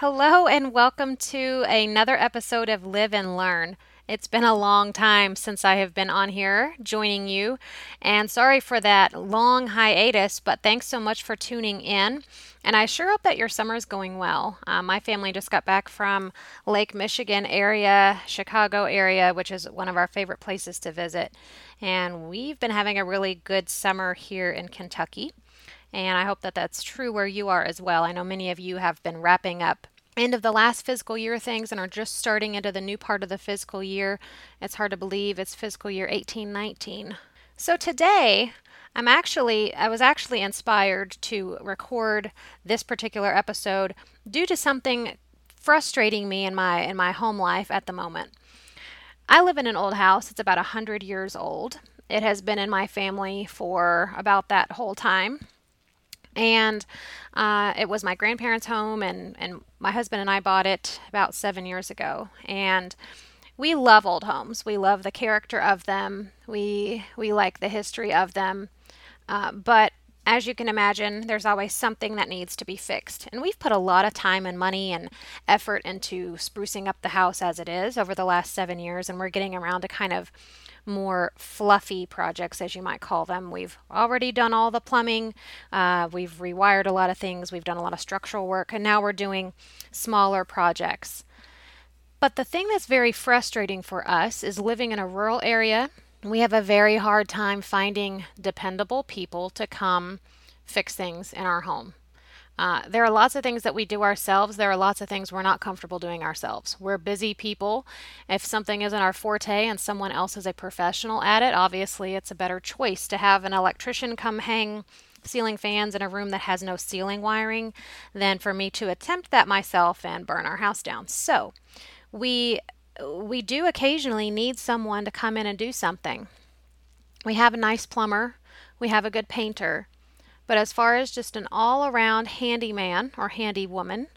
Hello, and welcome to another episode of Live and Learn. It's been a long time since I have been on here joining you, and sorry for that long hiatus, but thanks so much for tuning in. And I sure hope that your summer is going well. Uh, my family just got back from Lake Michigan area, Chicago area, which is one of our favorite places to visit. And we've been having a really good summer here in Kentucky. And I hope that that's true where you are as well. I know many of you have been wrapping up end of the last fiscal year things and are just starting into the new part of the fiscal year. It's hard to believe it's fiscal year 1819. So today, I'm actually I was actually inspired to record this particular episode due to something frustrating me in my in my home life at the moment. I live in an old house. It's about a 100 years old. It has been in my family for about that whole time and uh, it was my grandparents' home, and and my husband and I bought it about seven years ago, and we love old homes. We love the character of them. We we like the history of them, uh, but as you can imagine, there's always something that needs to be fixed. And we've put a lot of time and money and effort into sprucing up the house as it is over the last seven years, and we're getting around to kind of more fluffy projects, as you might call them. We've already done all the plumbing, uh, we've rewired a lot of things, we've done a lot of structural work, and now we're doing smaller projects. But the thing that's very frustrating for us is living in a rural area. We have a very hard time finding dependable people to come fix things in our home. Uh, there are lots of things that we do ourselves. There are lots of things we're not comfortable doing ourselves. We're busy people. If something isn't our forte and someone else is a professional at it, obviously it's a better choice to have an electrician come hang ceiling fans in a room that has no ceiling wiring than for me to attempt that myself and burn our house down. So, we we do occasionally need someone to come in and do something. We have a nice plumber, we have a good painter, but as far as just an all around handyman or handy woman,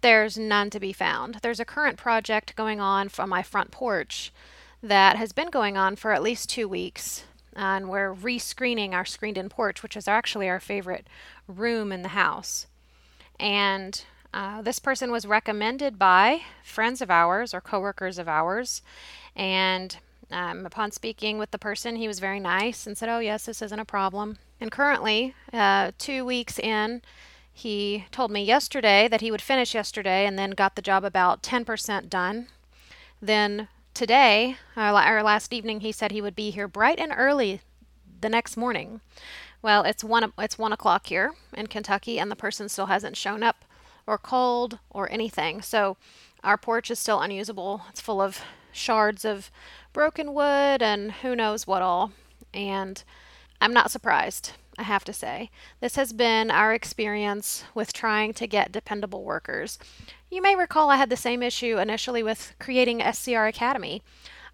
there's none to be found. There's a current project going on from my front porch that has been going on for at least two weeks. And we're rescreening our screened in porch, which is actually our favorite room in the house. And uh, this person was recommended by friends of ours or coworkers of ours. And um, upon speaking with the person, he was very nice and said, Oh, yes, this isn't a problem. And currently, uh, two weeks in, he told me yesterday that he would finish yesterday and then got the job about 10% done. Then today, uh, or last evening, he said he would be here bright and early the next morning. Well, it's one it's one o'clock here in Kentucky, and the person still hasn't shown up, or called, or anything. So our porch is still unusable. It's full of shards of broken wood and who knows what all. And I'm not surprised, I have to say. This has been our experience with trying to get dependable workers. You may recall I had the same issue initially with creating SCR Academy.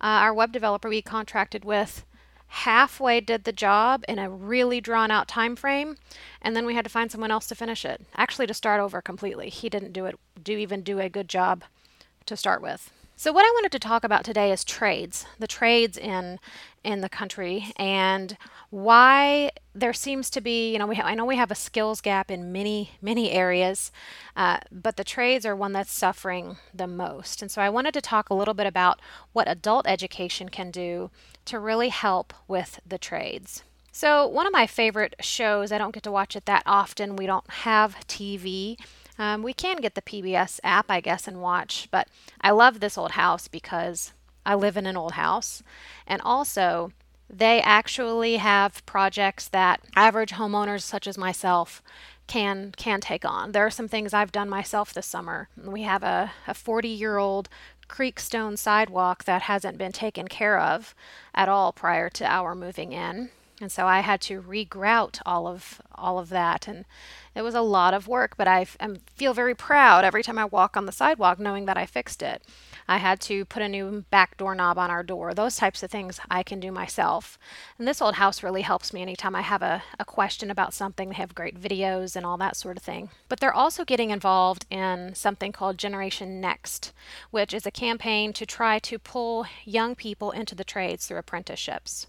Uh, our web developer we contracted with halfway did the job in a really drawn out time frame and then we had to find someone else to finish it actually to start over completely he didn't do it do even do a good job to start with so what I wanted to talk about today is trades, the trades in in the country, and why there seems to be, you know, we ha- I know we have a skills gap in many many areas, uh, but the trades are one that's suffering the most. And so I wanted to talk a little bit about what adult education can do to really help with the trades. So one of my favorite shows, I don't get to watch it that often. We don't have TV um, we can get the PBS app, I guess, and watch, but I love this old house because I live in an old house. And also, they actually have projects that average homeowners such as myself can can take on. There are some things I've done myself this summer. We have a a 40 year old creek stone sidewalk that hasn't been taken care of at all prior to our moving in. And so I had to regrout all of all of that and it was a lot of work, but I feel very proud every time I walk on the sidewalk knowing that I fixed it. I had to put a new back door knob on our door. Those types of things I can do myself. And this old house really helps me anytime I have a, a question about something. They have great videos and all that sort of thing. But they're also getting involved in something called Generation Next, which is a campaign to try to pull young people into the trades through apprenticeships.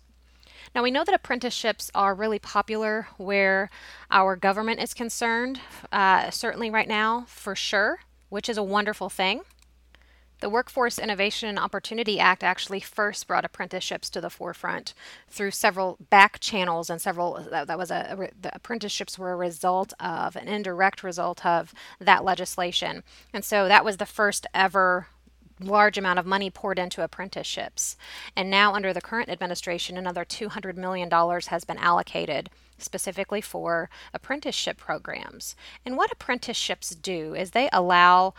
Now, we know that apprenticeships are really popular where our government is concerned, uh, certainly right now, for sure. which is a wonderful thing. The Workforce Innovation and Opportunity Act actually first brought apprenticeships to the forefront through several back channels and several that, that was a, the apprenticeships were a result of an indirect result of that legislation. And so that was the first ever large amount of money poured into apprenticeships. And now under the current administration another 200 million dollars has been allocated specifically for apprenticeship programs. And what apprenticeships do is they allow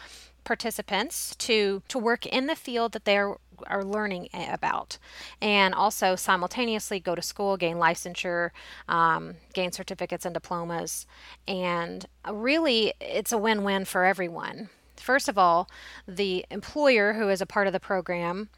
participants to to work in the field that they're are learning about and also simultaneously go to school gain licensure um, gain certificates and diplomas and really it's a win-win for everyone first of all the employer who is a part of the program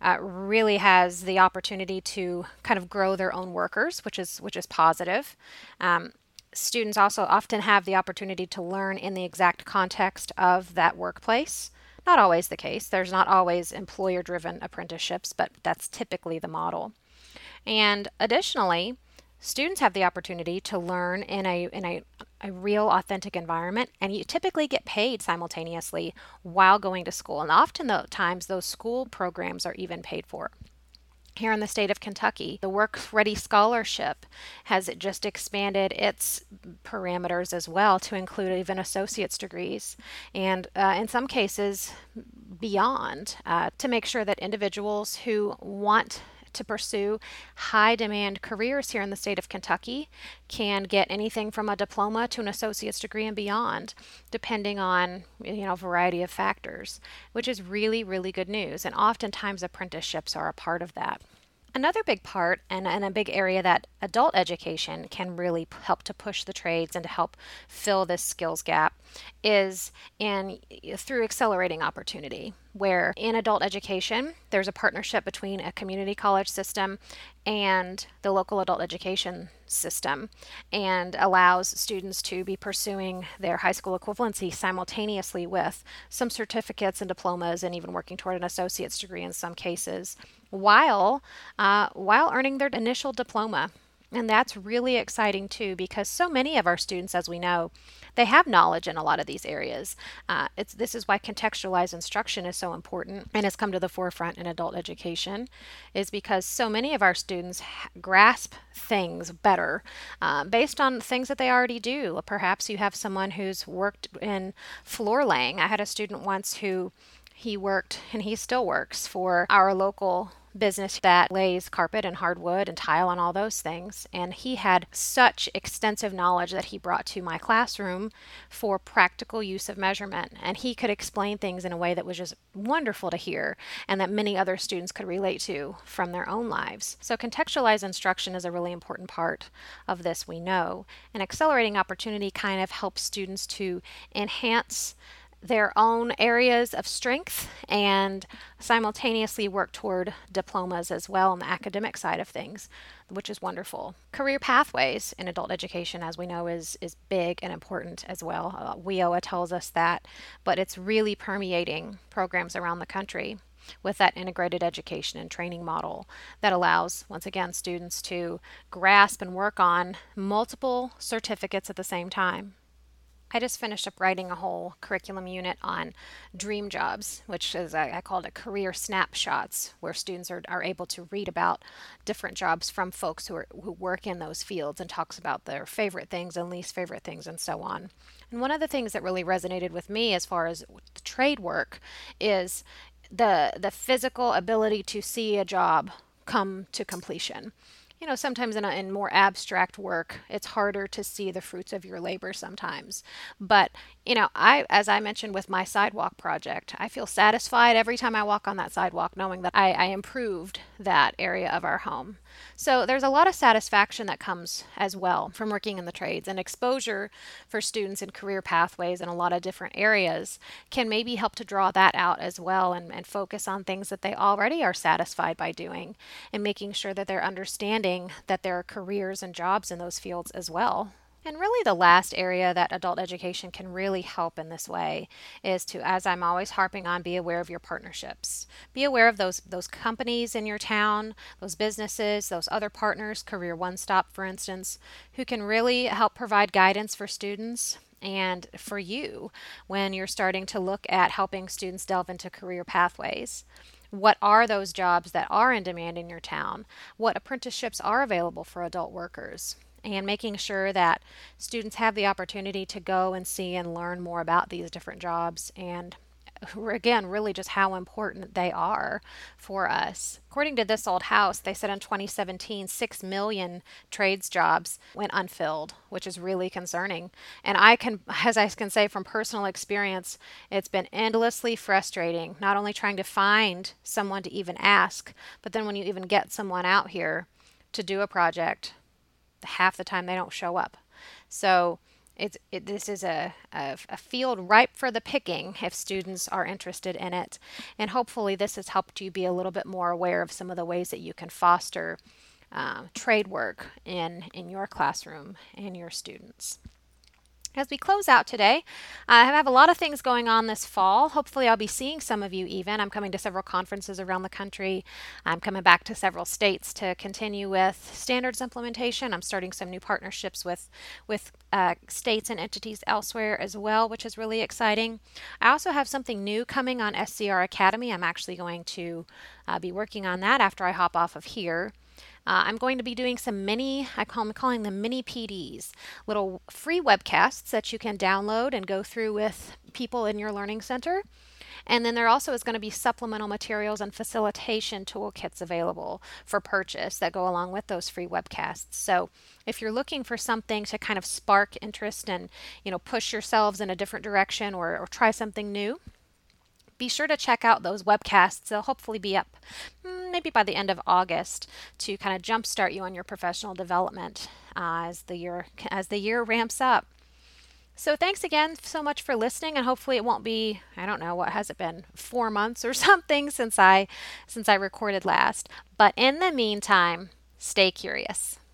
uh, really has the opportunity to kind of grow their own workers, which is which is positive. Um, students also often have the opportunity to learn in the exact context of that workplace. Not always the case. There's not always employer driven apprenticeships, but that's typically the model. And additionally, students have the opportunity to learn in a in a, a real authentic environment and you typically get paid simultaneously while going to school and often the times those school programs are even paid for here in the state of Kentucky. The Work Ready Scholarship has just expanded its parameters as well to include even associate's degrees and uh, in some cases beyond uh, to make sure that individuals who want to pursue high demand careers here in the state of Kentucky can get anything from a diploma to an associate's degree and beyond, depending on you know a variety of factors, which is really, really good news. And oftentimes apprenticeships are a part of that. Another big part and, and a big area that adult education can really help to push the trades and to help fill this skills gap is in through accelerating opportunity where in adult education there's a partnership between a community college system and the local adult education system and allows students to be pursuing their high school equivalency simultaneously with some certificates and diplomas and even working toward an associate's degree in some cases while uh, while earning their initial diploma and that's really exciting too because so many of our students as we know they have knowledge in a lot of these areas. Uh, it's this is why contextualized instruction is so important and has come to the forefront in adult education, is because so many of our students grasp things better uh, based on things that they already do. Perhaps you have someone who's worked in floor laying. I had a student once who he worked and he still works for our local business that lays carpet and hardwood and tile and all those things. And he had such extensive knowledge that he brought to my classroom for practical use of measurement. And he could explain things in a way that was just wonderful to hear and that many other students could relate to from their own lives. So, contextualized instruction is a really important part of this, we know. And accelerating opportunity kind of helps students to enhance their own areas of strength and simultaneously work toward diplomas as well on the academic side of things, which is wonderful. Career pathways in adult education, as we know, is, is big and important as well. Uh, WIOA tells us that, but it's really permeating programs around the country with that integrated education and training model that allows, once again, students to grasp and work on multiple certificates at the same time. I just finished up writing a whole curriculum unit on dream jobs, which is, I, called it career snapshots, where students are, are able to read about different jobs from folks who, are, who work in those fields and talks about their favorite things and least favorite things and so on. And one of the things that really resonated with me as far as trade work is the the physical ability to see a job come to completion you know, sometimes in, a, in more abstract work, it's harder to see the fruits of your labor sometimes. But, you know, I, as I mentioned with my sidewalk project, I feel satisfied every time I walk on that sidewalk knowing that I, I improved that area of our home. So there's a lot of satisfaction that comes as well from working in the trades and exposure for students in career pathways in a lot of different areas can maybe help to draw that out as well and, and focus on things that they already are satisfied by doing and making sure that they're understanding that there are careers and jobs in those fields as well. And really, the last area that adult education can really help in this way is to, as I'm always harping on, be aware of your partnerships. Be aware of those those companies in your town, those businesses, those other partners, Career One Stop, for instance, who can really help provide guidance for students and for you when you're starting to look at helping students delve into career pathways. What are those jobs that are in demand in your town? What apprenticeships are available for adult workers? And making sure that students have the opportunity to go and see and learn more about these different jobs and again, really just how important they are for us. According to This Old House, they said in 2017, 6 million trades jobs went unfilled, which is really concerning. And I can, as I can say from personal experience, it's been endlessly frustrating, not only trying to find someone to even ask, but then when you even get someone out here to do a project, half the time they don't show up. So, it's, it, this is a, a, a, field ripe for the picking if students are interested in it. And hopefully, this has helped you be a little bit more aware of some of the ways that you can foster uh, trade work in, in your classroom and your students. As we close out today, I have a lot of things going on this fall. Hopefully, I'll be seeing some of you even. I'm coming to several conferences around the country. I'm coming back to several states to continue with standards implementation. I'm starting some new partnerships with, with uh, states and entities elsewhere as well, which is really exciting. I also have something new coming on SCR Academy. I'm actually going to uh, be working on that after I hop off of here. Uh, I'm going to be doing some mini, I call, I'm calling them mini PDs, little free webcasts that you can download and go through with people in your learning center. And then there also is going to be supplemental materials and facilitation toolkits available for purchase that go along with those free webcasts. So if you're looking for something to kind of spark interest and you know push yourselves in a different direction or, or try something new, be sure to check out those webcasts. They'll hopefully be up mm, maybe by the end of August to kind of jumpstart you on your professional development uh, as the year as the year ramps up. So thanks again so much for listening and hopefully it won't be I don't know what has it been 4 months or something since I since I recorded last. But in the meantime, stay curious.